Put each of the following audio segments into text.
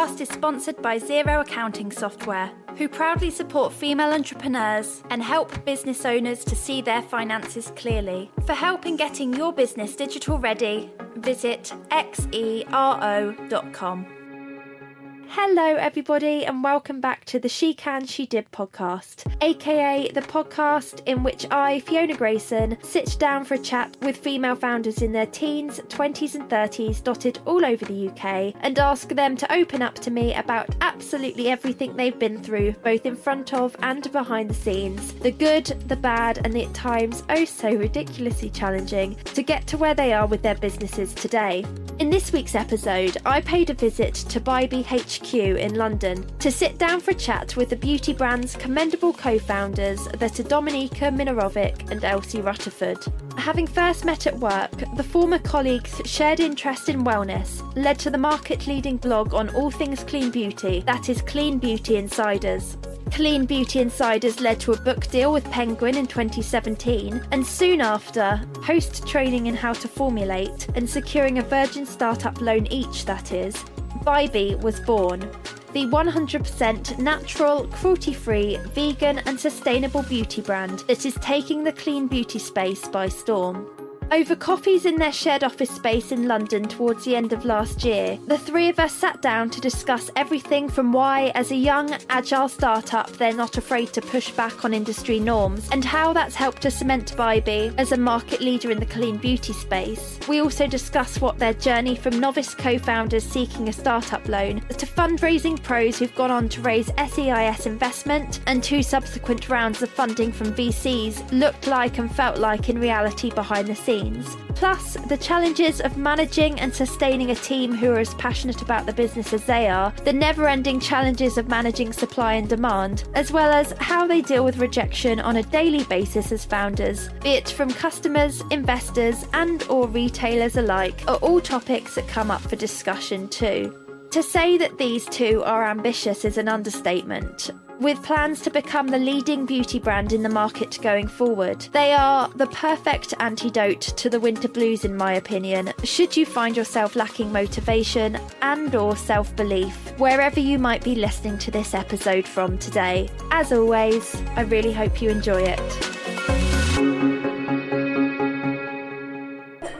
podcast is sponsored by Xero Accounting Software, who proudly support female entrepreneurs and help business owners to see their finances clearly. For help in getting your business digital ready, visit xero.com. Hello, everybody, and welcome back to the She Can, She Did podcast, aka the podcast in which I, Fiona Grayson, sit down for a chat with female founders in their teens, 20s, and 30s dotted all over the UK and ask them to open up to me about absolutely everything they've been through, both in front of and behind the scenes the good, the bad, and the at times oh so ridiculously challenging to get to where they are with their businesses today. In this week's episode, I paid a visit to BYBI HQ in London to sit down for a chat with the beauty brand's commendable co founders that are Dominika Minarovic and Elsie Rutterford. Having first met at work, the former colleagues' shared interest in wellness led to the market leading blog on all things clean beauty, that is, Clean Beauty Insiders. Clean Beauty Insiders led to a book deal with Penguin in 2017, and soon after, post training in how to formulate and securing a Virgin startup loan each, that is, BYBI was born. The 100% natural, cruelty free, vegan, and sustainable beauty brand that is taking the clean beauty space by storm. Over coffees in their shared office space in London towards the end of last year, the three of us sat down to discuss everything from why, as a young, agile startup, they're not afraid to push back on industry norms, and how that's helped to cement BYBI as a market leader in the clean beauty space. We also discuss what their journey from novice co founders seeking a startup loan to fundraising pros who've gone on to raise SEIS investment and two subsequent rounds of funding from VCs looked like and felt like in reality behind the scenes plus the challenges of managing and sustaining a team who are as passionate about the business as they are, the never ending challenges of managing supply and demand, as well as how they deal with rejection on a daily basis as founders, be it from customers, investors, and or retailers alike, are all topics that come up for discussion too. To say that these two are ambitious is an understatement. With plans to become the leading beauty brand in the market going forward, they are the perfect antidote to the winter blues in my opinion. Should you find yourself lacking motivation and or self-belief wherever you might be listening to this episode from today. As always, I really hope you enjoy it.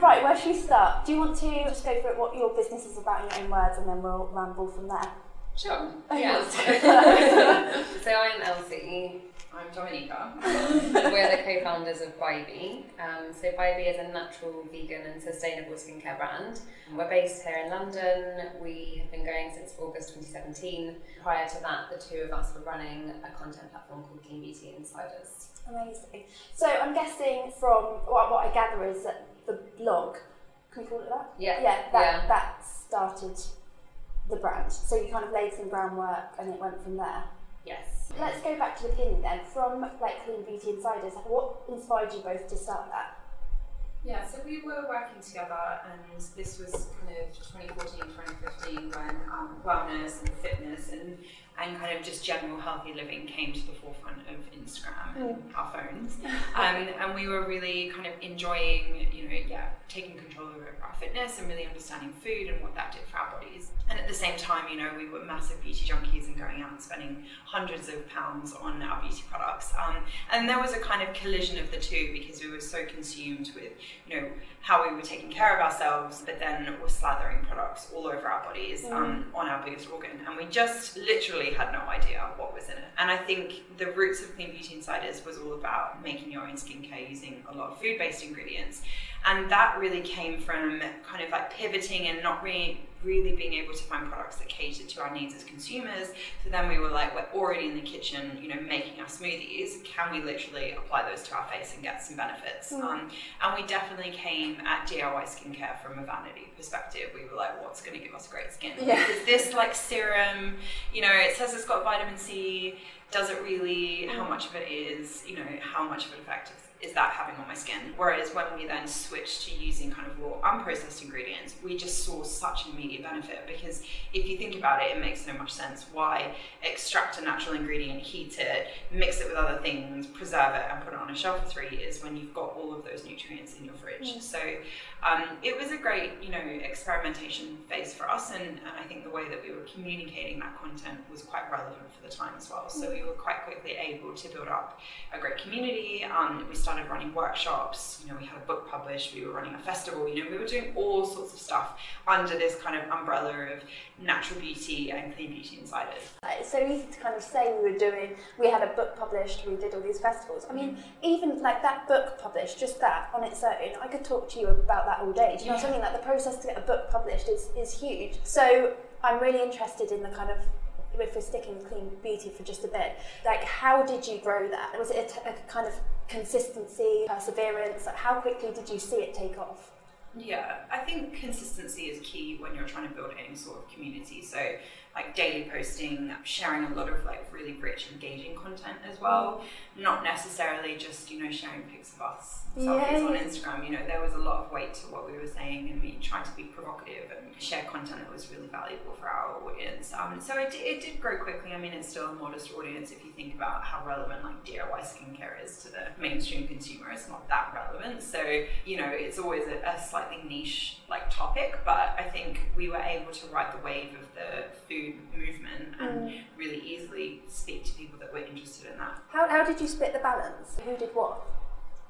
Right, where should we start? Do you want to just go through what your business is about in your own words and then we'll ramble from there? Sure. Yeah. so I'm Elsie. I'm Dominika. We're the co-founders of BYBI. Um, so BYBI is a natural, vegan, and sustainable skincare brand. We're based here in London. We have been going since August 2017. Prior to that, the two of us were running a content platform called Clean Beauty Insiders. Amazing. So I'm guessing from what, what I gather is that the blog, can we call it that? Yeah. Yeah, that, Yeah. that started the brand. So you kind of laid some groundwork and it went from there. Yes. Let's go back to the beginning then. From like Clean Beauty Insiders, what inspired you both to start that? Yeah, so we were working together, and this was kind of 2014, 2015 when um, wellness and fitness and, and kind of just general healthy living came to the forefront of Instagram and our phones. Um, and we were really kind of enjoying, you know, yeah, taking control over our fitness and really understanding food and what that did for our bodies. And at the same time, you know, we were massive beauty junkies and going out and spending hundreds of pounds on our beauty products. Um, and there was a kind of collision of the two because we were so consumed with, you know, how we were taking care of ourselves, but then were slathering products all over our bodies um, on our biggest organ. And we just literally had no idea what was in it. And I think the roots of Clean Beauty Insiders was all about making your own skincare using a lot of food based ingredients. And that really came from kind of like pivoting and not really really being able to find products that catered to our needs as consumers. So then we were like, we're already in the kitchen, you know, making our smoothies. Can we literally apply those to our face and get some benefits? Um, and we definitely came at DIY skincare from a vanity perspective. We were like, what's going to give us great skin? Yeah. Is this like serum? You know, it says it's got vitamin C. Does it really? How much of it is? You know, how much of it effective? Is that having on my skin? Whereas when we then switched to using kind of raw unprocessed ingredients, we just saw such an immediate benefit because if you think about it, it makes so much sense why extract a natural ingredient, heat it, mix it with other things, preserve it, and put it on a shelf for three years when you've got all of those nutrients in your fridge. Mm. So um, it was a great, you know, experimentation phase for us, and, and I think the way that we were communicating that content was quite relevant for the time as well. So we were quite quickly able to build up a great community. Um, we started running workshops. You know, we had a book published. We were running a festival. You know, we were doing all sorts of stuff under this kind of umbrella of natural beauty and clean beauty insiders. It's so easy to kind of say we were doing. We had a book published. We did all these festivals. I mean, even like that book published, just that on its own, I could talk to you about that all day. Do you know yeah. what I mean? Like the process to get a book published is is huge. So I'm really interested in the kind of if we're sticking with clean beauty for just a bit, like how did you grow that? Was it a, kind of consistency, perseverance? Like how quickly did you see it take off? Yeah, I think consistency is key when you're trying to build any sort of community. So like daily posting, sharing a lot of like really rich, engaging content as well. Not necessarily just, you know, sharing pics of us selfies yeah. on Instagram. You know, there was a lot of weight to what we were saying and we tried to be provocative and share content that was really valuable for our audience. Um, so it, it did grow quickly. I mean, it's still a modest audience if you think about how relevant like DIY skincare is to the mainstream consumer. It's not that relevant. So, you know, it's always a, a slightly niche like topic, but I think we were able to ride the wave of the food movement and mm. really easily speak to people that were interested in that. How, how did you split the balance? Who did what?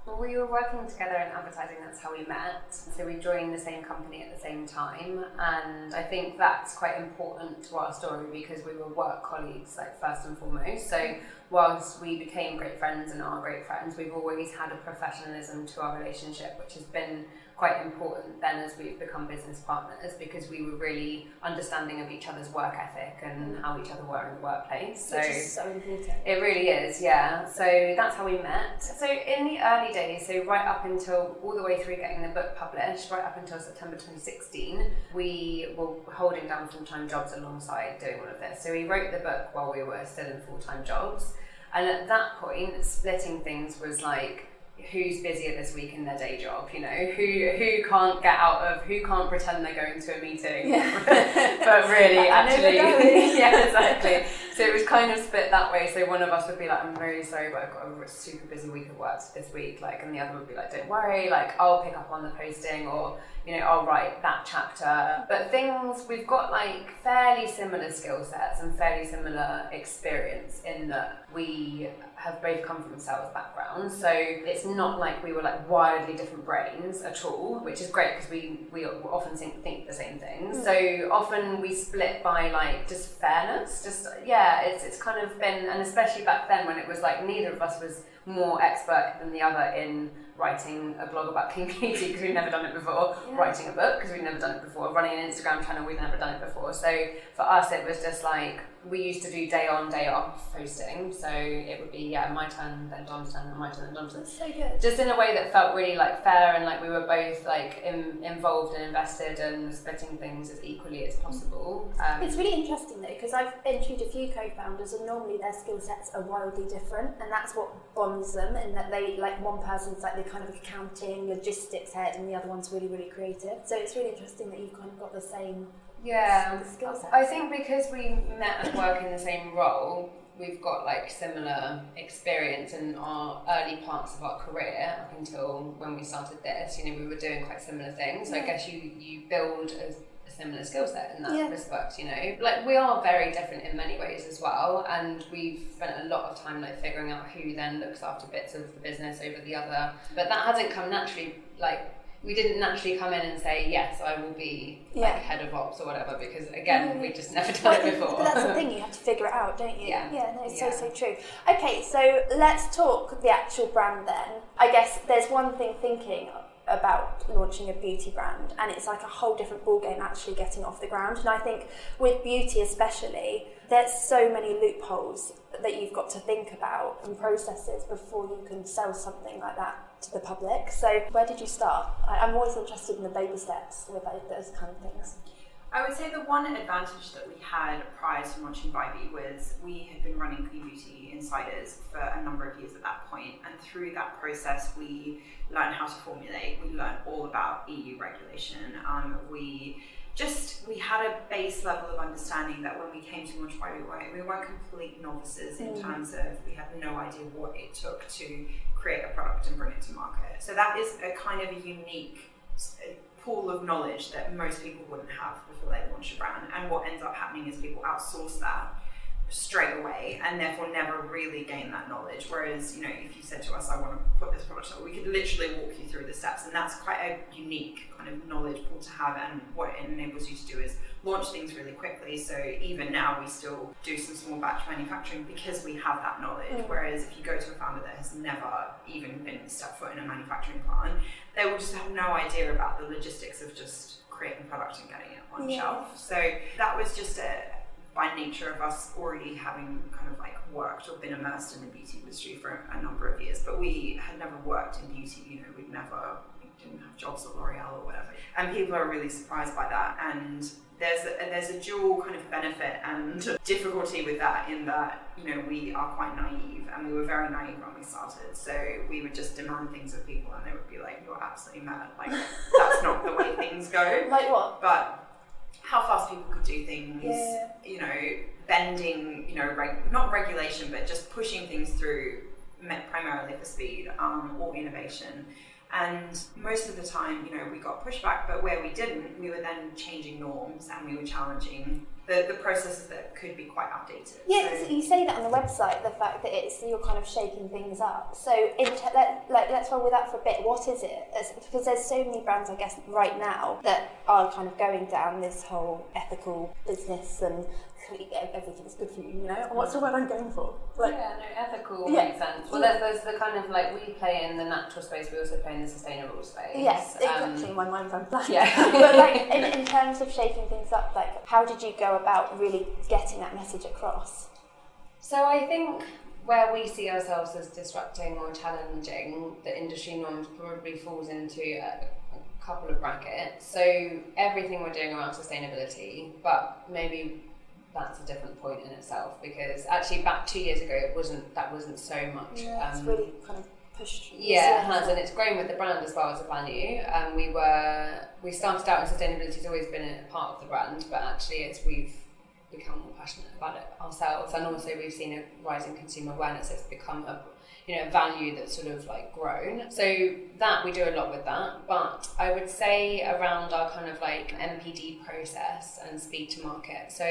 Well, we were working together in advertising, that's how we met. So we joined the same company at the same time. And I think that's quite important to our story because we were work colleagues, like first and foremost. So whilst we became great friends and are great friends, we've always had a professionalism to our relationship, which has been quite important then as we've become business partners because we were really understanding of each other's work ethic and how each other were in the workplace. So, Which is so important. It really is, yeah. So that's how we met. So in the early days, so right up until all the way through getting the book published, right up until September 2016, we were holding down full time jobs alongside doing all of this. So we wrote the book while we were still in full time jobs. And at that point, splitting things was like who's busier this week in their day job you know? Who who can't get out of who can't pretend they're going to a meeting? Yeah. but really actually yeah exactly. So it was kind of split that way. So one of us would be like i'm really sorry but i've got a super busy week of work this week like and the other would be like don't worry like i'll pick up on the posting or you know i'll write that chapter. But things we've got like fairly similar skill sets and fairly similar experience in that we have both come from sales backgrounds, so it's not like we were like wildly different brains at all, which is great because we we often think, think the same things. Mm. So often we split by like just fairness, just yeah, it's it's kind of been, and especially back then when it was like neither of us was more expert than the other in writing a blog about beauty because we'd never done it before, yeah. writing a book because we'd never done it before, running an Instagram channel we'd never done it before. So for us, it was just like we used to do day on, day off hosting. So it would be yeah, my turn, then Dom's turn, then my turn, then Dom's turn. So good. Just in a way that felt really like fair and like we were both like in, involved and invested and splitting things as equally as possible. Um, it's really interesting though because I've interviewed a few co-founders and normally their skill sets are wildly different, and that's what bonds them. In that they like one person's like the kind of accounting, logistics head, and the other one's really really creative. So it's really interesting that you've kind of got the same yeah, I think because we met and work in the same role, we've got like similar experience in our early parts of our career up until when we started this. You know, we were doing quite similar things. So I guess you you build a, a similar skill set in that yeah. respect. You know, like we are very different in many ways as well, and we've spent a lot of time like figuring out who then looks after bits of the business over the other. But that hasn't come naturally. Like we didn't naturally come in and say yes i will be yeah. like head of ops or whatever because again mm-hmm. we just never done it before but that's the thing you have to figure it out don't you yeah yeah no it's yeah. so so true okay so let's talk the actual brand then i guess there's one thing thinking about launching a beauty brand and it's like a whole different ballgame actually getting off the ground and i think with beauty especially there's so many loopholes that you've got to think about and processes before you can sell something like that to the public. So, where did you start? I, am always interested in the baby steps with those kind of things. I would say the one advantage that we had prior to launching BYBI was we had been running Clean Beauty insiders for a number of years at that point, and through that process, we learned how to formulate. We learned all about EU regulation. Um, we just we had a base level of understanding that when we came to launch BYBI, we weren't complete novices in mm. terms of we had no idea what it took to create a product and bring it to market. So that is a kind of a unique pool of knowledge that most people wouldn't have before they launch a brand. And what ends up happening is people outsource that straight away and therefore never really gain that knowledge. Whereas, you know, if you said to us, I want to put this product on, we could literally walk you through the steps. And that's quite a unique kind of knowledge pool to have. And what it enables you to do is launch things really quickly. So even now, we still do some small batch manufacturing because we have that knowledge. Mm. Whereas if you go to a founder that has never even been stepped foot in a manufacturing plant, they will just have no idea about the logistics of just creating product and getting it on yeah. shelf. So that was just a by nature of us already having kind of like worked or been immersed in the beauty industry for a number of years, but we had never worked in beauty. You know, we'd never we didn't have jobs at L'Oreal or whatever, and people are really surprised by that. And there's a, there's a dual kind of benefit and difficulty with that in that you know we are quite naive and we were very naive when we started so we would just demand things of people and they would be like you're absolutely mad like that's not the way things go like what but how fast people could do things yeah. you know bending you know reg- not regulation but just pushing things through primarily for speed um, or innovation and most of the time, you know, we got pushback, but where we didn't, we were then changing norms and we were challenging the, the processes that could be quite outdated. Yeah, so, you say that on the website, the fact that it's you're kind of shaking things up. So, in te- let, like, let's roll with that for a bit. What is it? As, because there's so many brands, I guess, right now that are kind of going down this whole ethical business and everything's good for you, you know? what's the word I'm going for? Like, yeah, no, ethical yeah. makes sense. Well, there's, there's the kind of like we play in the natural space, we also play in the sustainable space. Yes, exactly. Um, My mind's on blank. Yeah. but like in, in terms of shaking things up, like how did you go about really getting that message across? So I think where we see ourselves as disrupting or challenging the industry norms probably falls into a, a couple of brackets. So everything we're doing around sustainability, but maybe that's a different point in itself because actually back two years ago it wasn't that wasn't so much. Yeah, um, it's really kind of pushed. Yeah, it has, and it's grown with the brand as well as a value. Um, we were we started out, and sustainability has always been a part of the brand, but actually it's we've become more passionate about it ourselves, and also we've seen a rise in consumer awareness. It's become a you know value that's sort of like grown so that we do a lot with that but i would say around our kind of like NPD process and speed to market so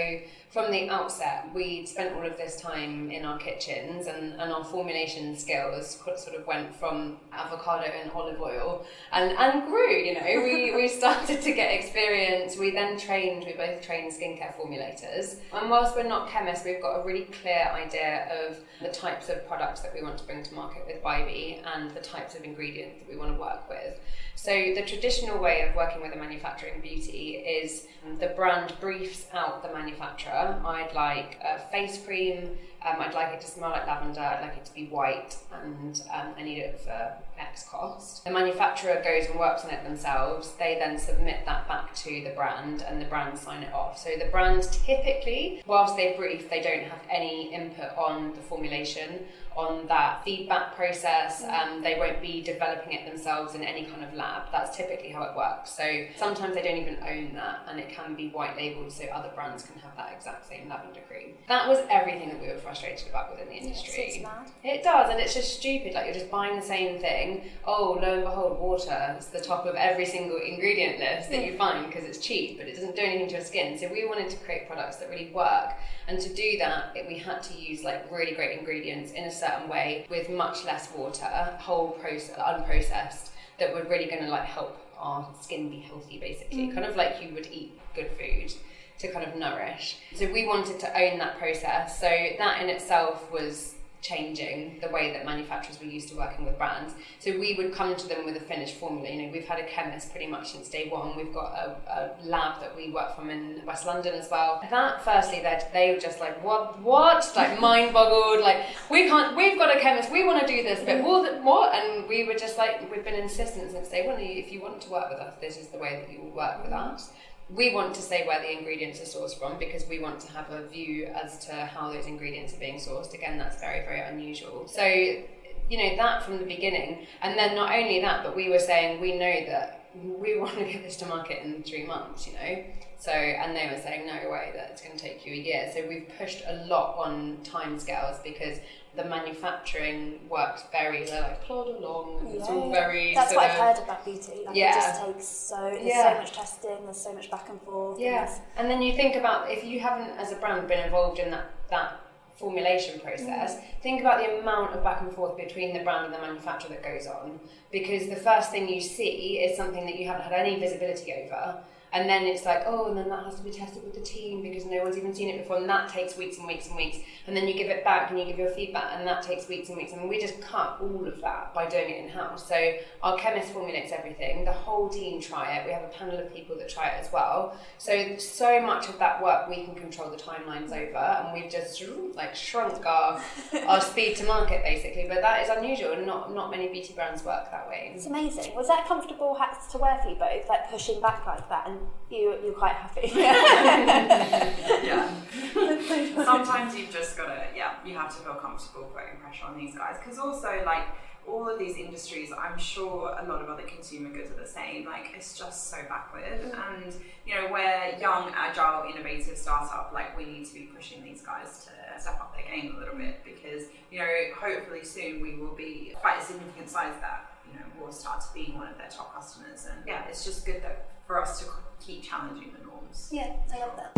from the outset we spent all of this time in our kitchens and, and our formulation skills sort of went from avocado and olive oil and, and grew you know. We, we started to get experience. We then trained we both trained skincare formulators. And whilst we're not chemists we've got a really clear idea of the types of products that we want to bring to market with BYBI and the types of ingredients that we want to work with. So the traditional way of working with a manufacturing beauty is the brand briefs out the manufacturer. I'd like a face cream um, I'd like it to smell like lavender, I'd like it to be white, and um, I need it for X cost. The manufacturer goes and works on it themselves, they then submit that back to the brand, and the brand sign it off. So the brand typically, whilst they brief, they don't have any input on the formulation, on that feedback process, mm. um, they won't be developing it themselves in any kind of lab. That's typically how it works. So sometimes they don't even own that, and it can be white labeled so other brands can have that exact same lavender cream. That was everything that we were frustrated about within the industry. Yes, it does, and it's just stupid. Like you're just buying the same thing. Oh, lo and behold, water is the top of every single ingredient list that you find because it's cheap, but it doesn't do anything to your skin. So we wanted to create products that really work, and to do that, it, we had to use like really great ingredients in a certain way with much less water, whole process, unprocessed, that were really going to like help our skin be healthy, basically, mm. kind of like you would eat good food to kind of nourish. So we wanted to own that process. So that in itself was changing the way that manufacturers were used to working with brands. So we would come to them with a finished formula. You know, we've had a chemist pretty much since day one. We've got a, a lab that we work from in West London as well. That firstly, that they were just like, what, what? Like mind boggled. Like we can't. We've got a chemist. We want to do this, but what? What? And we were just like, we've been insistent since day one. If you want to work with us, this is the way that you will work with us we want to say where the ingredients are sourced from because we want to have a view as to how those ingredients are being sourced. Again, that's very, very unusual. So, you know, that from the beginning. And then not only that, but we were saying we know that we want to get this to market in three months, you know. So, and they were saying, no way, that it's going to take you a year. So we've pushed a lot on timescales because the manufacturing works very, they're like plod along, and it's all very. That's what I've heard about beauty. Like Yeah. it just takes so there's Yeah. so much testing, there's so much back and forth. Yeah, it's- and then you think about if you haven't, as a brand, been involved in that that formulation process. Mm. Think about the amount of back and forth between the brand and the manufacturer that goes on, because the first thing you see is something that you haven't had any visibility over. And then it's like, oh, and then that has to be tested with the team because no one's even seen it before, and that takes weeks and weeks and weeks. And then you give it back and you give your feedback, and that takes weeks and weeks. And we just cut all of that by doing it in house. So our chemist formulates everything, the whole team try it. We have a panel of people that try it as well. So so much of that work we can control the timelines over, and we've just like shrunk our our speed to market basically. But that is unusual, and not not many beauty brands work that way. It's amazing. Was that comfortable hats to wear for you both, like pushing back like that, and you you're quite happy? yeah. Sometimes you've just got to, yeah, you have to feel comfortable putting pressure on these guys. Because also, like, all of these industries, I'm sure a lot of other consumer goods are the same. Like, it's just so backward. Mm. And, you know, we're young, agile, innovative startup. Like, we need to be pushing these guys to step up their game a little bit mm. because, you know, hopefully soon we will be quite a significant size that, you know, we'll start to be one of their top customers. And yeah, it's just good that for us to keep challenging the norms. yeah, I love that.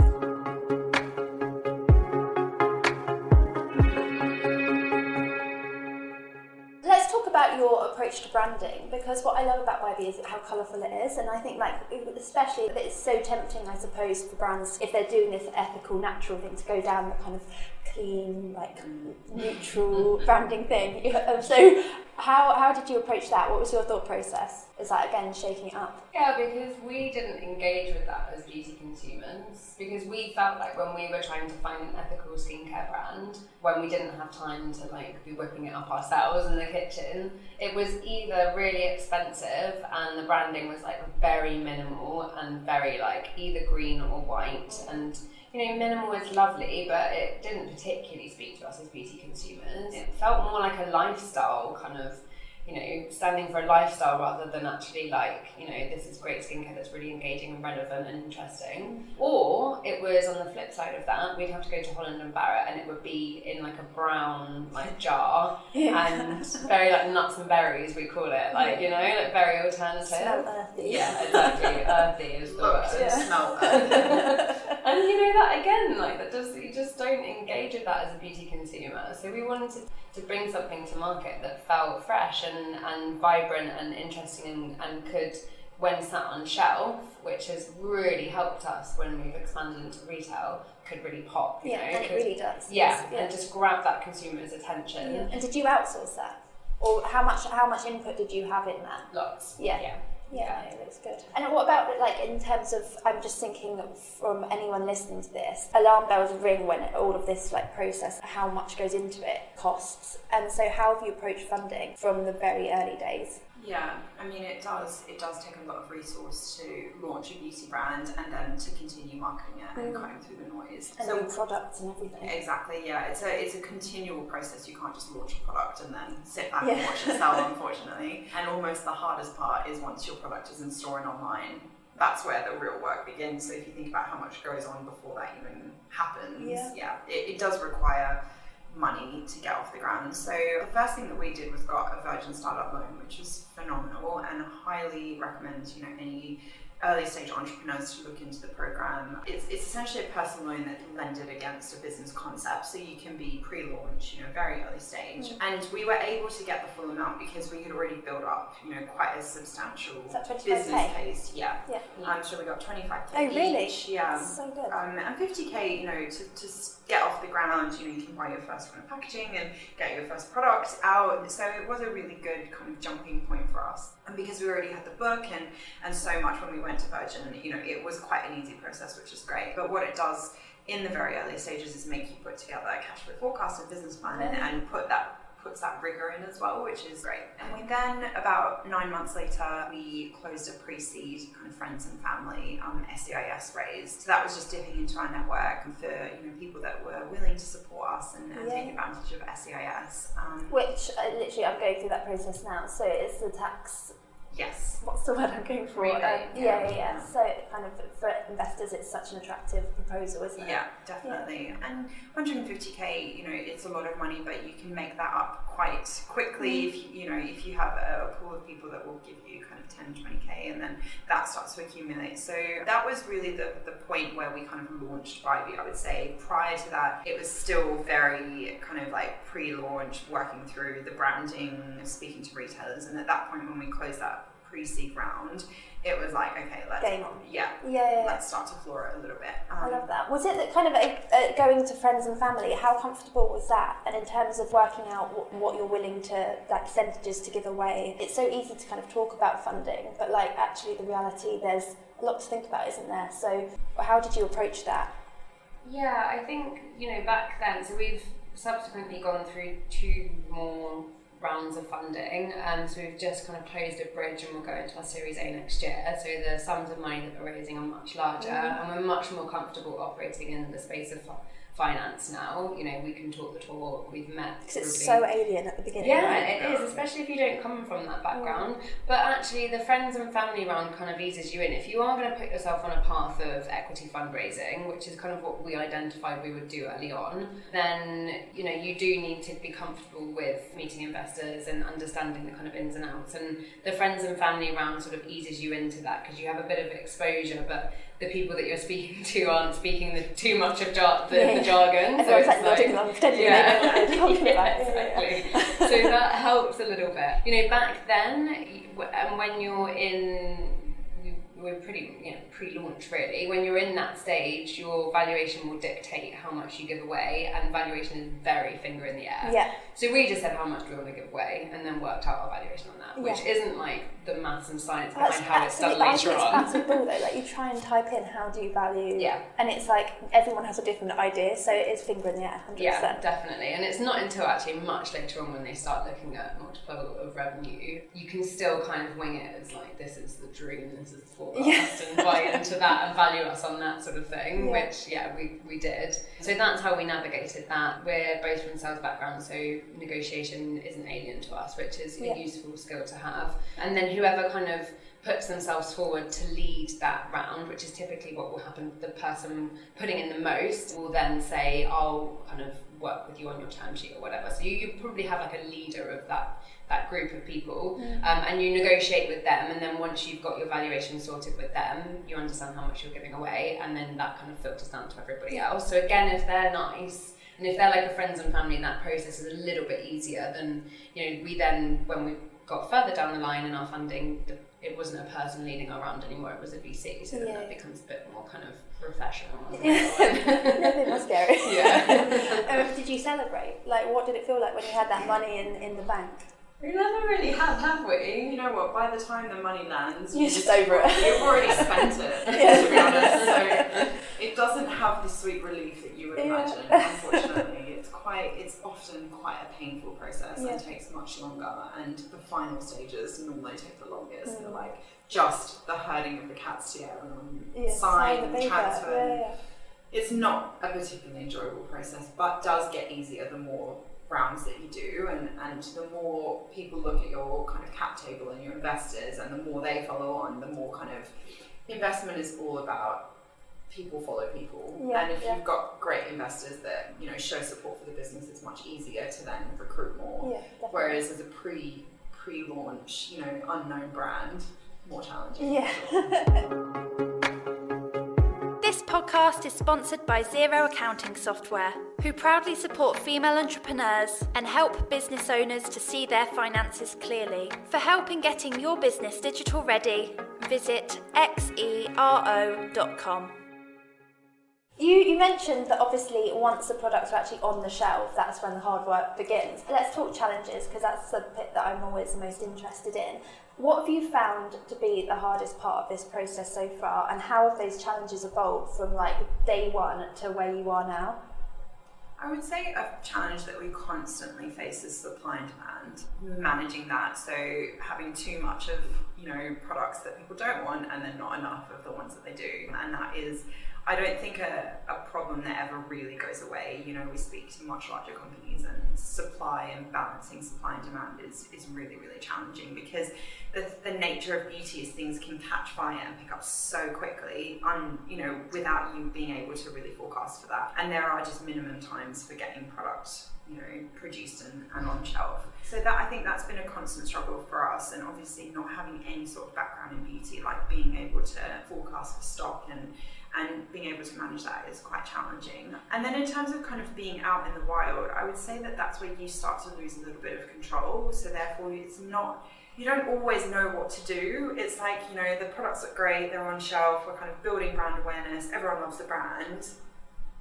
Let's talk about your approach to branding because what I love about BYBI is how colourful it is, and I think like especially it's so tempting, I suppose, for brands if they're doing this ethical, natural thing to go down the kind of clean, like neutral branding thing. Um, So, how how did you approach that? What was your thought process? Is that again shaking it up? Yeah, because we didn't engage with that as beauty consumers. Because we felt like when we were trying to find an ethical skincare brand, when we didn't have time to like be whipping it up ourselves in the kitchen, it was either really expensive and the branding was like very minimal and very like either green or white and you know, minimal is lovely, but it didn't particularly speak to us as beauty consumers. It felt more like a lifestyle kind of, you know, standing for a lifestyle rather than actually like, you know, this is great skincare that's really engaging and relevant and interesting. Or it was on the flip side of that, we'd have to go to Holland and Barrett and it would be in like a brown like jar and very like nuts and berries we call it, like, you know, like very alternative. Smell earthy. Yeah, exactly. Earthy is the Looks word. and smell And you know that again, like that just you just don't engage with that as a beauty consumer. So we wanted to, to bring something to market that felt fresh and, and vibrant and interesting and, and could when sat on shelf, which has really helped us when we've expanded into retail, could really pop, you Yeah, know. and it really does. yeah, yeah. and just grab that consumer's attention. Yeah. And did you outsource that, or how much how much input did you have in that? Lots. Yeah. Yeah. Yeah, it looks good. And what about like in terms of? I'm just thinking from anyone listening to this, alarm bells ring when all of this like process, how much goes into it, costs, and so how have you approached funding from the very early days? Yeah, I mean it does. It does take a lot of resource to launch a beauty brand and then to continue marketing it and mm. cutting through the noise. And new products and everything. Exactly, yeah. It's a it's a continual process. You can't just launch a product and then sit back and watch it sell, unfortunately. And almost the hardest part is once your product is in store and online. That's where the real work begins. So if you think about how much goes on before that even happens, Yeah. it, it does require money to get off the ground. So the first thing that we did was got a Virgin Startup loan, which was phenomenal and highly recommend you know any early stage entrepreneurs to look into the program. It's, it's essentially a personal loan that lended against a business concept, so you can be pre-launch, you know, very early stage. And we were able to get the full amount because we had already built up, you know, quite a substantial Is that 25K? business case. Yeah. Yeah. Um, so we got 25k Oh, really? each. Yeah. That's so good. Um, and 50k, you know, to, to get off the ground, you know, you can buy your first round of packaging and get your first product out. So it was a really good kind of jumping point for us. And because we already had the book and, and so much when we went to Virgin, you know, it was quite an easy process, which is great. But what it does in the very early stages is make you put together a cash flow forecast, and business plan, and, and put that puts that rigor in as well, which is great. And we then, about nine months later, we closed a pre-seed kind of friends and family um, SEIS raise. So that was just dipping into our network and for you know people that were willing to support us and, and Yeah. take advantage of SEIS. Um, Which uh, literally, I'm going through that process now. So it's the tax. Yes. What's the word I'm going for? Rebate, Um, yeah, yeah. yeah, yeah. So kind of for investors, it's such an attractive proposal, isn't it? Yeah, definitely. And 150k, you know, it's a lot of money, but you can make that up quite quickly if you, know if you have a pool of people that will give you 10, 20k, and then that starts to accumulate. So that was really the, the point where we kind of launched Ivy. I would say prior to that, it was still very kind of like pre-launch, working through the branding, speaking to retailers, and at that point when we closed that pre-seed round, it was like okay, let's Game on. yeah, Yeah, yeah, yeah. let's start to floor it a little bit. I Um, love that. Was it that kind of uh, uh, going to friends and family? How comfortable was that? And in terms of working out what, what you're willing to, like percentages to give away, it's so easy to kind of talk about funding, but like actually the reality, there's a lot to think about, isn't there? So how did you approach that? Yeah, I think, you know, back then, so we've subsequently gone through two more rounds of funding. Um, so we've just kind of closed a bridge and we'll go into our Series A next year. So the sums of money that we're raising are much larger and we're much more comfortable operating in the space of finance now. You know, we can talk the talk, we've met. Because it's so alien at the beginning. yeah, right? it is, especially if you don't come from that background. But actually, the friends and family round kind of eases you in. If you are going to put yourself on a path of equity fundraising, which is kind of what we identified we would do early on, then you know you do need to be comfortable with meeting investors and understanding the kind of ins and outs. And the friends and family round sort of eases you into that because you have a bit of exposure, but the people that you're speaking to aren't speaking the, too much of jar- the, Yeah. the jargon. so Everyone's it's like nodding along, pretending they know what they're Yeah. Yeah, exactly. so that helps a little bit. You know, back then, and when you're in, we're pretty, you know, pre-launch really. When you're in that stage, your valuation will dictate how much you give away, and valuation is very finger in the air. Yeah. So we just said how much do we want to give away, and then worked out our valuation on that, which Yeah. isn't like the maths and science That's behind how it's done later it's on. bull though. Like you try and type in how do you value, Yeah. and it's like everyone has a different idea, so it is finger in the air, hundred Yeah, definitely. And it's not until actually much later on when they start looking at multiple of revenue, you can still kind of wing it as like this is the dream, this is the forecast, and buy into that and value us on that sort of thing. Yeah. Which yeah, we, we did. So that's how we navigated that. We're both from sales backgrounds, so negotiation isn't alien to us, which is Yeah. a useful skill to have. And then whoever kind of puts themselves forward to lead that round, which is typically what will happen. The person putting in the most will then say, "I'll kind of work with you on your term sheet or whatever." So you, you probably have like a leader of that that group of people, um, and you negotiate with them. And then once you've got your valuation sorted with them, you understand how much you're giving away, and then that kind of filters down to everybody else. So again, if they're nice. And if they're like a friends and family, and that process is a little bit easier, than, you know we then when we got further down the line in our funding, the, it wasn't a person leading our round anymore; it was a VC. So then that becomes a bit more kind of professional. Nothing more scary. yeah. You celebrate? Like, what did it feel like when you had that money in, in the bank? We never really have, have we? You know what? By the time the money lands, You're just over it. You've already spent it, to be honest. So it doesn't have the sweet relief that you would Yeah. imagine. Unfortunately, it's quite. It's often quite a painful process Yeah. and takes much longer. And the final stages normally take the longest. Mm. They're like just the herding of the cats together and Yeah, sign the paper. transfer. It's not a particularly enjoyable process, but does get easier the more rounds that you do, and, and the more people look at your kind of cap table and your investors, and the more they follow on, the more kind of investment is all about people follow people. Yeah, and if yeah. you've got great investors that you know show support for the business, it's much easier to then recruit more. Yeah. Whereas as a pre pre launch, you know, unknown brand, more challenging. Yeah. This podcast is sponsored by Xero Accounting Software, who proudly support female entrepreneurs and help business owners to see their finances clearly. For help in getting your business digital ready, visit xero.com. You, you mentioned that obviously once the products are actually on the shelf, that's when the hard work begins. Let's talk challenges because that's the bit that I'm always most interested in. What have you found to be the hardest part of this process so far, and how have those challenges evolved from like day one to where you are now? I would say a challenge that we constantly face is supply and demand, managing that. So having too much of you know products that people don't want, and then not enough of the ones that they do, and that is I don't think a, a problem that ever really goes away. You know, we speak to much larger companies and supply and balancing supply and demand is, is really, really challenging because the, the nature of beauty is things can catch fire and pick up so quickly you know, without you being able to really forecast for that. And there are just minimum times for getting product, you know, produced and, and on shelf. So that I think that's been a constant struggle for us and obviously not having any sort of background in beauty, like being able to forecast for stock and and being able to manage that is quite challenging. And then in terms of kind of being out in the wild, I would say that that's where you start to lose a little bit of control. So therefore, it's not you don't always know what to do. It's like, you know, the products look great, they're on shelf, we're kind of building brand awareness, everyone loves the brand,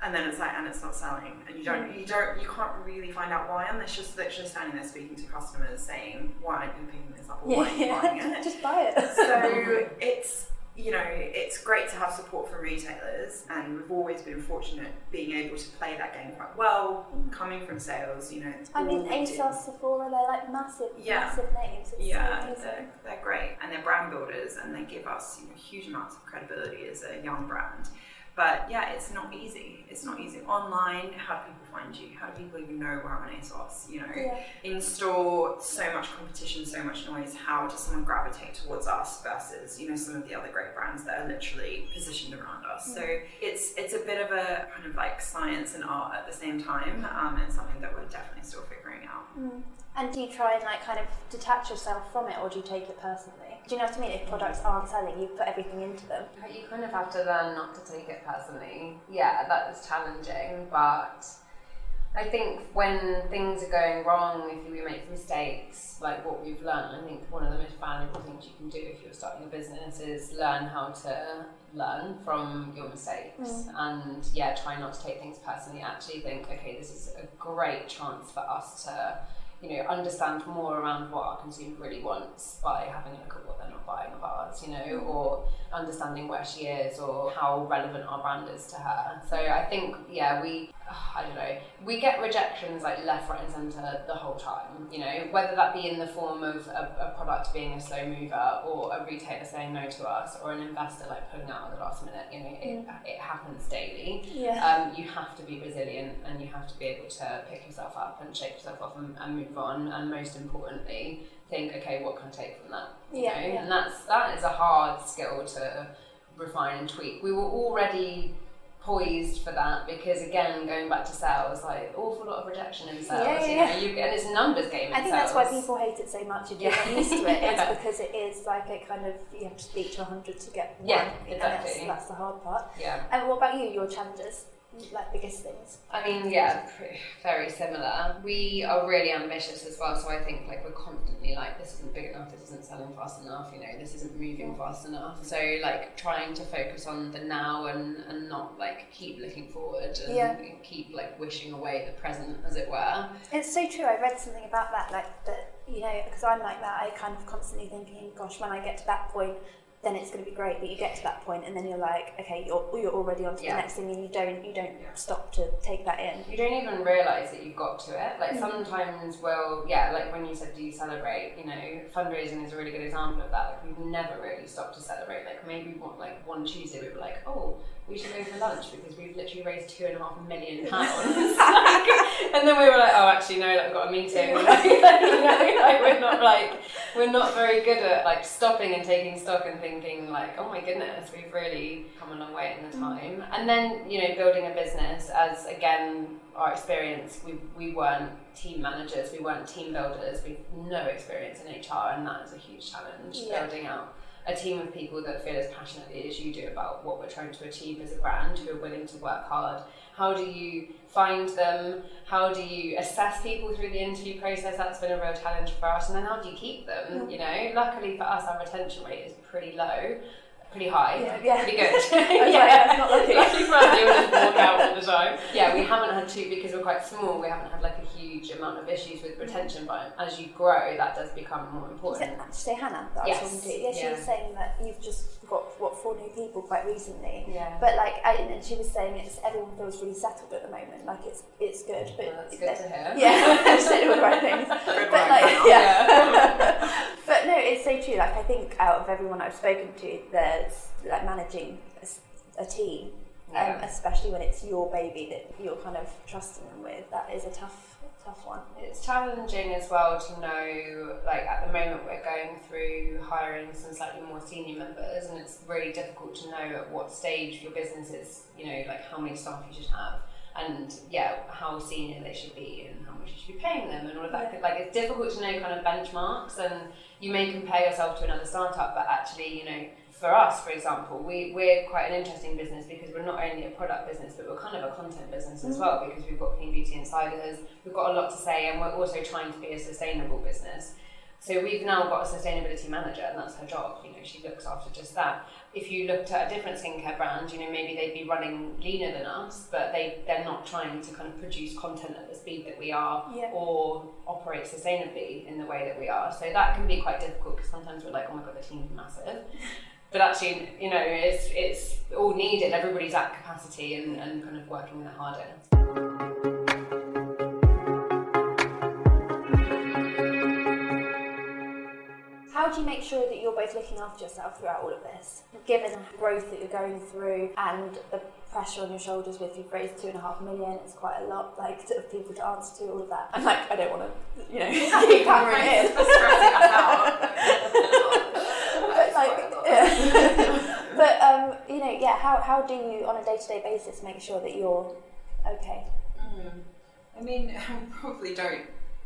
and then it's like and it's not selling. And you don't you don't you can't really find out why unless you're literally standing there speaking to customers saying, Why aren't you picking this up or why are you buying it? Just buy it. so it's you know, it's great to have support from retailers, and we've always been fortunate being able to play that game quite well, coming from sales. You know, I mean, ASOS, Sephora, they're like massive, yeah. massive names. It's yeah, so they're, they're great, and they're brand builders, and they give us you know, huge amounts of credibility as a young brand. But yeah, it's not easy. It's not easy. Online, how do people find you? How do people even know where I'm on ASOS? You know, yeah. in store, so much competition, so much noise. How does someone gravitate towards us versus you know some of the other great brands that are literally positioned around us? Yeah. So it's it's a bit of a kind of like science and art at the same time, um, and something that we're definitely still figuring out. Mm. And do you try and like kind of detach yourself from it, or do you take it personally? Do you know what I mean? If products aren't selling, you put everything into them. You kind of have to learn not to take it personally. Yeah, that is challenging, but I think when things are going wrong, if you make mistakes, like what we've learned, I think one of the most valuable things you can do if you're starting a business is learn how to learn from your mistakes mm. and yeah, try not to take things personally. Actually, think, okay, this is a great chance for us to you know, understand more around what our consumer really wants by having a look at what they're not buying of ours, you know, or understanding where she is or how relevant our brand is to her. So I think, yeah, we, I don't know, we get rejections like left, right, and centre the whole time, you know, whether that be in the form of a, a product being a slow mover or a retailer saying no to us or an investor like pulling out at the last minute, you know, it, mm. it happens daily. Yeah. Um, you have to be resilient and you have to be able to pick yourself up and shake yourself off and, and move on. And most importantly, think, okay, what can I take from that? Yeah, yeah. And that's that is a hard skill to refine and tweak. We were already poised for that because again going back to sales like awful lot of rejection in sales yeah, yeah. you know you and it's a numbers game I think sales. that's why people hate it so much if you're not used to it yeah. it's because it is like a kind of you have to speak to 100 to get one yeah exactly. that's, that's the hard part yeah and what about you your challenges like biggest things? I mean, yeah, very similar. We are really ambitious as well, so I think like we're constantly like, this isn't big enough, this isn't selling fast enough, you know, this isn't moving fast enough. So like trying to focus on the now and and not like keep looking forward and yeah. keep like wishing away the present, as it were. It's so true. I read something about that, like that you know, because I'm like that. I kind of constantly thinking, gosh, when I get to that point, then it's going to be great. But you get to that point, and then you're like, okay, you're you're already on to yeah. the next thing, and you don't you don't stop to take that in. You don't even realise that you've got to it. Like mm-hmm. sometimes, well, yeah, like when you said, do you celebrate? You know, fundraising is a really good example of that. Like we've never really stopped to celebrate. Like maybe one, like one Tuesday we were like, oh, we should go for lunch because we've literally raised two and a half million pounds. and then we were like, oh, actually, no, like, we've got a meeting. like, like, we're not like, we're not very good at like stopping and taking stock and thinking like, oh my goodness, we've really come a long way in the mm. time. And then, you know, building a business as again, our experience, we, we weren't team managers, we weren't team builders, we've no experience in HR, and that is a huge challenge yeah. building out a team of people that feel as passionately as you do about what we're trying to achieve as a brand, who are willing to work hard. How do you find them? How do you assess people through the interview process? That's been a real challenge for us. And then how do you keep them? You know, luckily for us, our retention rate is pretty low pretty high, yeah, yeah. pretty good. yeah, like, not lucky. lucky for us, they would just walk out all the time. Yeah, we haven't had too because we're quite small. We haven't had like a huge amount of issues with retention, but as you grow, that does become more important. Did you say Hannah that yes. I was talking to? Yeah, she yeah. was saying that you've just got what four new people quite recently. Yeah. But like, I, and she was saying it's everyone feels really settled at the moment. Like it's it's good. But well, that's good to hear. Yeah, I'm saying all the right things. but like, yeah. But no, it's so true. Like I think out of everyone I've spoken to, there's like managing a, a team, um, especially when it's your baby that you're kind of trusting them with. That is a tough, tough one. It's challenging as well to know, like at the moment we're going through hiring some slightly more senior members, and it's really difficult to know at what stage your business is, you know, like how many staff you should have, and yeah, how senior they should be, and how much you should be paying them, and all of that. Yeah. Like it's difficult to know kind of benchmarks, and you may compare yourself to another startup, but actually, you know. For us, for example, we, we're quite an interesting business because we're not only a product business, but we're kind of a content business as mm. well because we've got Clean Beauty Insiders, we've got a lot to say, and we're also trying to be a sustainable business. So we've now got a sustainability manager, and that's her job. You know, she looks after just that. If you looked at a different skincare brand, you know, maybe they'd be running leaner than us, but they they're not trying to kind of produce content at the speed that we are, Yeah. or operate sustainably in the way that we are. So that can be quite difficult because sometimes we're like, oh my god, the team's massive. But actually, you know, it's it's all needed. Everybody's at capacity and, and kind of working their harder. Do you make sure that you're both looking after yourself throughout all of this? Given the growth that you're going through and the pressure on your shoulders with you've raised two and a half million, it's quite a lot like to, of people to answer to all of that. I'm like, I don't want to, you know, keep hammering it. Stressing us out. but like, but um, you know, yeah. How how do you on a day to day basis make sure that you're okay? Mm. I mean, we probably don't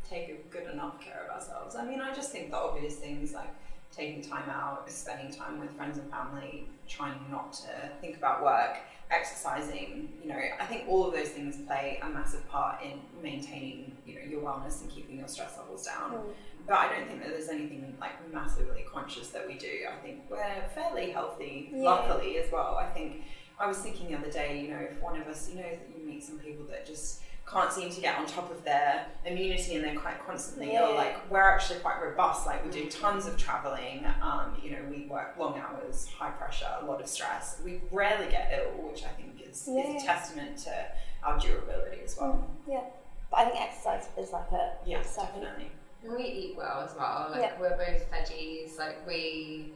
take good enough care of ourselves. I mean, I just think the obvious things like taking time out, spending time with friends and family, trying not to think about work, exercising, you know, I think all of those things play a massive part in maintaining, you know, your wellness and keeping your stress levels down. But I don't think that there's anything like massively conscious that we do. I think we're fairly healthy, Yeah. luckily as well. I think I was thinking the other day, you know, if one of us, you know, that you meet some people that just can't seem to get on top of their immunity and they're quite constantly Yeah. ill. Like we're actually quite robust. Like we do tons of traveling. Um, you know, we work long hours, high pressure, a lot of stress. We rarely get ill, which I think is, Yeah. is a testament to our durability as well. Yeah, but I think exercise is like a Yeah, definitely. And we eat well as well. Like Yeah. we're both veggies. Like we,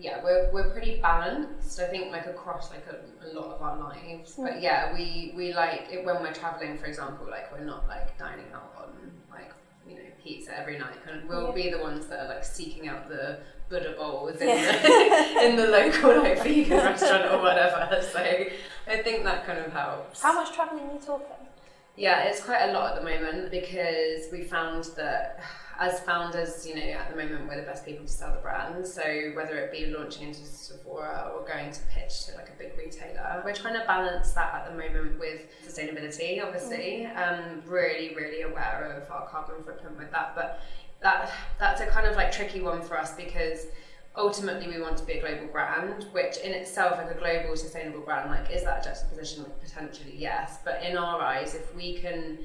yeah, we're, we're pretty balanced. I think like across like a, a lot of our lives. But mm. yeah, we we like it when we're traveling, for example. Like we're not like dining out on like you know pizza every night. And we'll Yeah. be the ones that are like seeking out the Buddha bowls in, Yeah. the, in the local like vegan restaurant or whatever. So I think that kind of helps. How much travelling are you talking? Yeah, it's quite a lot at the moment because we found that as founders, you know, at the moment we're the best people to sell the brand. So whether it be launching into Sephora or going to pitch to like a big retailer, we're trying to balance that at the moment with sustainability, obviously. Um, really, really aware of our carbon footprint with that, but that that's a kind of like tricky one for us because ultimately we want to be a global brand which in itself like a global sustainable brand like is that a juxtaposition like potentially yes but in our eyes if we can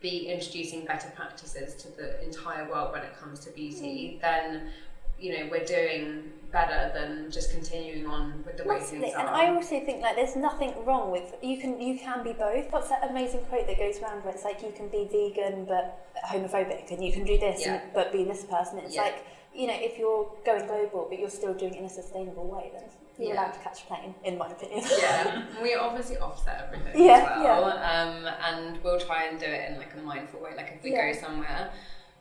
be introducing better practices to the entire world when it comes to beauty mm. then you know we're doing better than just continuing on with the way things and I also think like there's nothing wrong with you can you can be both. What's that amazing quote that goes around where it's like you can be vegan but homophobic, and you can do this Yeah. and, but be this person. It's Yeah. like you know if you're going global but you're still doing it in a sustainable way, then you're Yeah. allowed to catch a plane, in my opinion. yeah, we obviously offset everything Yeah, as well, um, and we'll try and do it in like a mindful way. Like if we Yeah. go somewhere,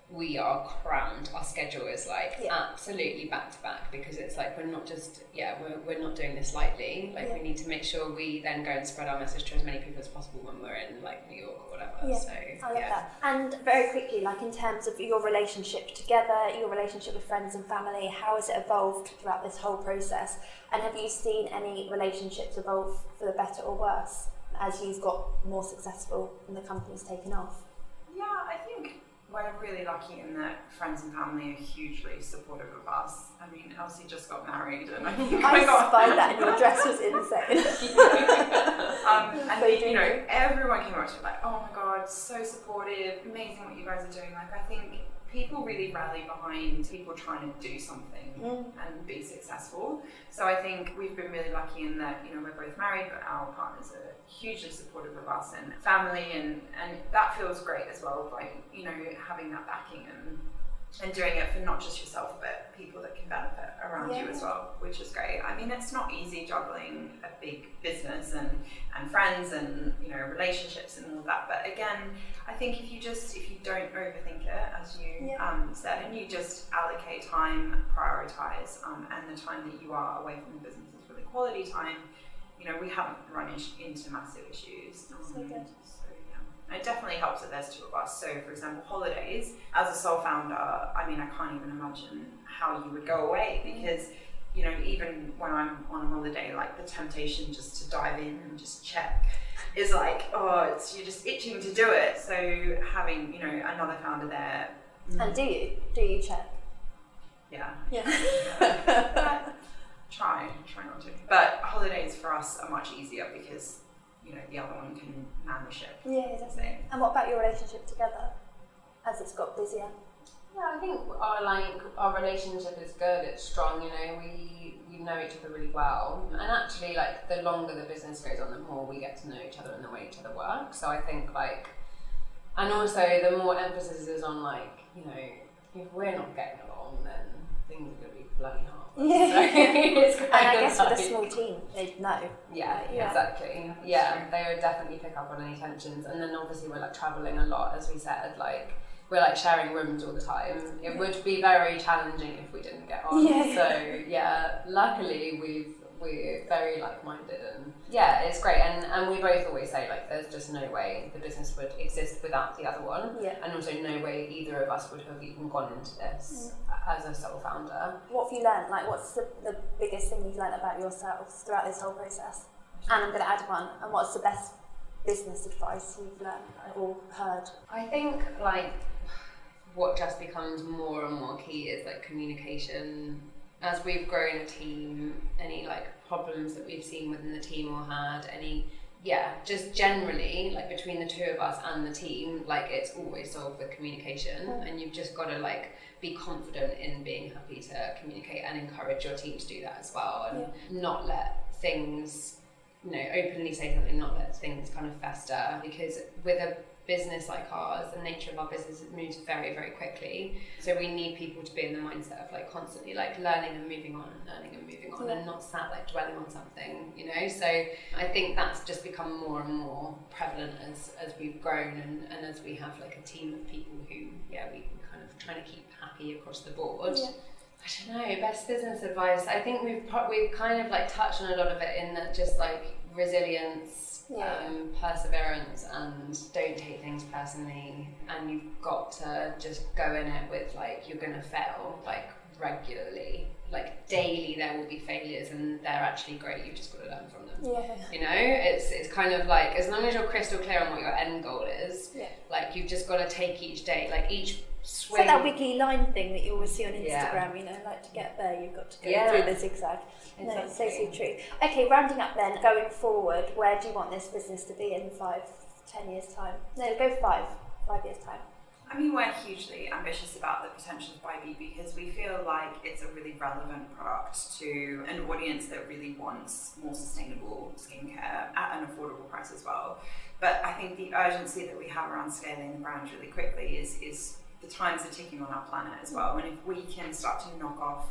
we are crammed. Our schedule is like Yeah. absolutely back to back because it's like we're not just yeah we're, we're not doing this lightly. Like Yeah. we need to make sure we then go and spread our message to as many people as possible when we're in like New York or whatever. Yeah, so I love yeah. that. And very quickly, like in terms of your relationship together, your relationship with friends and family, how has it evolved throughout this whole process? And have you seen any relationships evolve for the better or worse as you've got more successful and the company's taken off? Yeah, I think we're really lucky in that friends and family are hugely supportive of us. I mean, Elsie just got married, and I think I I got spied that and your dress was insane. um, and So you you know, god, so supportive. Amazing what you guys are doing. Like I think people really rally behind people trying to do something Mm. and be successful. So I think we've been really lucky in that you know we're both married, but our partners are hugely supportive of us and family, and and that feels great as well. Like you know having that backing and and doing it for not just yourself but people that can benefit around you as well, which is great. I mean, it's not easy juggling a big business and and friends and you know relationships and all that. But again, I think if you just if you don't overthink it, as you Yeah. um, said, and you just allocate time, prioritize, um, and the time that you are away from the business is really quality time. You know, we haven't run into massive issues. Um, So good. So yeah, it definitely helps that there's two of us. So, for example, holidays. As a sole founder, I mean, I can't even imagine how you would go away mm. because you know, even when I'm on a holiday, like the temptation just to dive in and just check is like, oh, it's you're just itching to do it. So having, you know, another founder there, mm. And do you? Do you check? yeah, Yeah. try, try not to. But holidays for us are much easier because, you know, the other one can man the ship. yeah, definitely. And what about your relationship together as it's got busier? Yeah, I think our like our relationship is good. It's strong. You know, we we know each other really well, mm-hmm. and actually, like the longer the business goes on, the more we get to know each other and the way each other work. So I think like, and also the more emphasis is on like you know if we're not getting along, then things are gonna be bloody hard. Yeah. So it's And I guess with a small team, they'd know. yeah, Yeah. exactly. Yeah, they would definitely pick up on any tensions. And then obviously we're like traveling a lot, as we said. Like we're like sharing rooms all the time. It would be very challenging if we didn't get on. Yeah. So yeah, luckily we've we're very like minded and yeah, it's great. And and we both always say like there's just no way the business would exist without the other one. Yeah. And also no way either of us would have even gone into this mm. as a sole founder. What have you learned? Like, what's the, the biggest thing you've learned about yourself throughout this whole process? And I'm going to add one. And what's the best business advice you've learned or heard? I think like what just becomes more and more key is like communication. As we've grown a team, any like problems that we've seen within the team or had, any yeah, just generally like between the two of us and the team, like it's always solved with communication, mm-hmm. and you've just got to like be confident in being happy to communicate and encourage your team to do that as well, and not let things you know, openly say something, not let things kind of fester. Because with a business like ours, the nature of our business moves very, very quickly. So we need people to be in the mindset of like constantly like learning and moving on and learning and moving on and not sat like dwelling on something, you know. So I think that's just become more and more prevalent as as we've grown and, and as we have like a team of people who, yeah, we kind of trying to keep happy across the board. Yeah. I don't know. Best business advice. I think we've pro- we've kind of like touched on a lot of it in that just like resilience, Yeah. um, perseverance, and don't take things personally. And you've got to just go in it with like you're gonna fail like regularly, like daily. There will be failures, and they're actually great. You've just got to learn from them. Yeah. You know, it's it's kind of like as long as you're crystal clear on what your end goal is, Yeah. like you've just got to take each day, like each It's swing. like that wiggly line thing that you always see on Instagram, Yeah. you know, like to get there, you've got to go Yeah. through the zigzag. No, it's so, so true. Okay, rounding up then, going forward, where do you want this business to be in five, ten years' time? No, go five, five years' time. I mean, we're hugely ambitious about the potential of BYBI because we feel like it's a really relevant product to an audience that really wants more sustainable skincare at an affordable price as well. But I think the urgency that we have around scaling the brand really quickly is is the times are ticking on our planet as well. And if we can start to knock off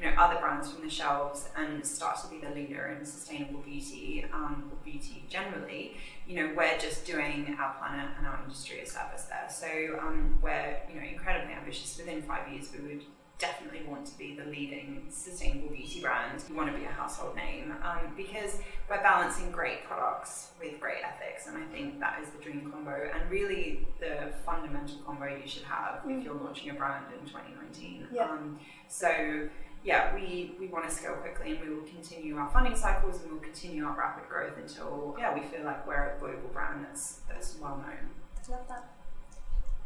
you know, other brands from the shelves and start to be the leader in sustainable beauty um, or beauty generally, you know, we're just doing our planet and our industry a service there. So um, we're, you know, incredibly ambitious. Within five years, we would definitely want to be the leading sustainable beauty brand. We want to be a household name um, because we're balancing great products with great ethics, and I think that is the dream combo and really the fundamental combo you should have if you're launching a brand in 2019. Yeah. Um, so yeah, we, we want to scale quickly and we will continue our funding cycles and we'll continue our rapid growth until yeah we feel like we're a global brand that's that's well known. Love that.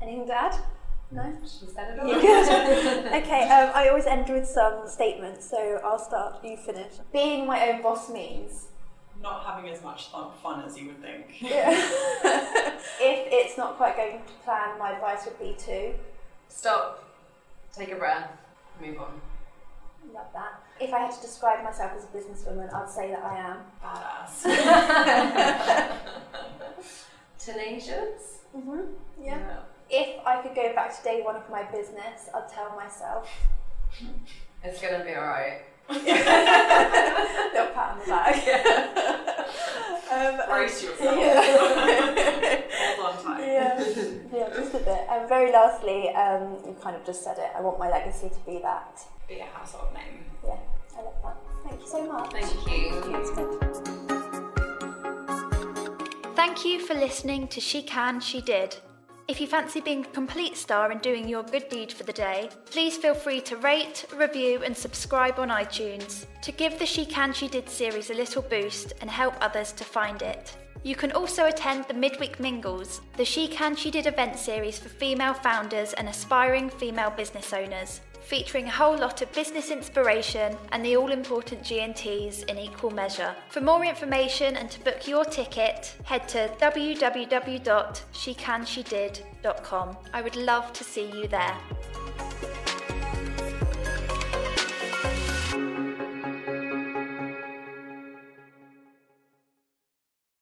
Anything to add? No? She said it all. You good? okay, um, I always end with some statements, so I'll start, you finish. Being my own boss means. Not having as much fun, fun as you would think. Yeah. if it's not quite going to plan, my advice would be to Stop, take a breath, move on. Love that. If I had to describe myself as a businesswoman, I'd say that I am. Badass. Tenacious? Mm-hmm. Yeah. If I could go back to day one of my business, I'd tell myself. It's gonna be alright. Little pat on the back. um, Brace and- yourself. Yeah. Hold on tight. yeah, yeah, just a bit. And very lastly, um, you kind of just said it. I want my legacy to be that. Be a household name. Yeah, I love that. Thank you so much. Thank you. It's good. Thank you for listening to She Can, She Did. If you fancy being a complete star and doing your good deed for the day, please feel free to rate, review, and subscribe on iTunes to give the She Can, She Did series a little boost and help others to find it. You can also attend the Midweek Mingles, the She Can, She Did event series for female founders and aspiring female business owners, featuring a whole lot of business inspiration and the all important G&Ts in equal measure. For more information and to book your ticket, head to www.shecanshedid.com. I would love to see you there.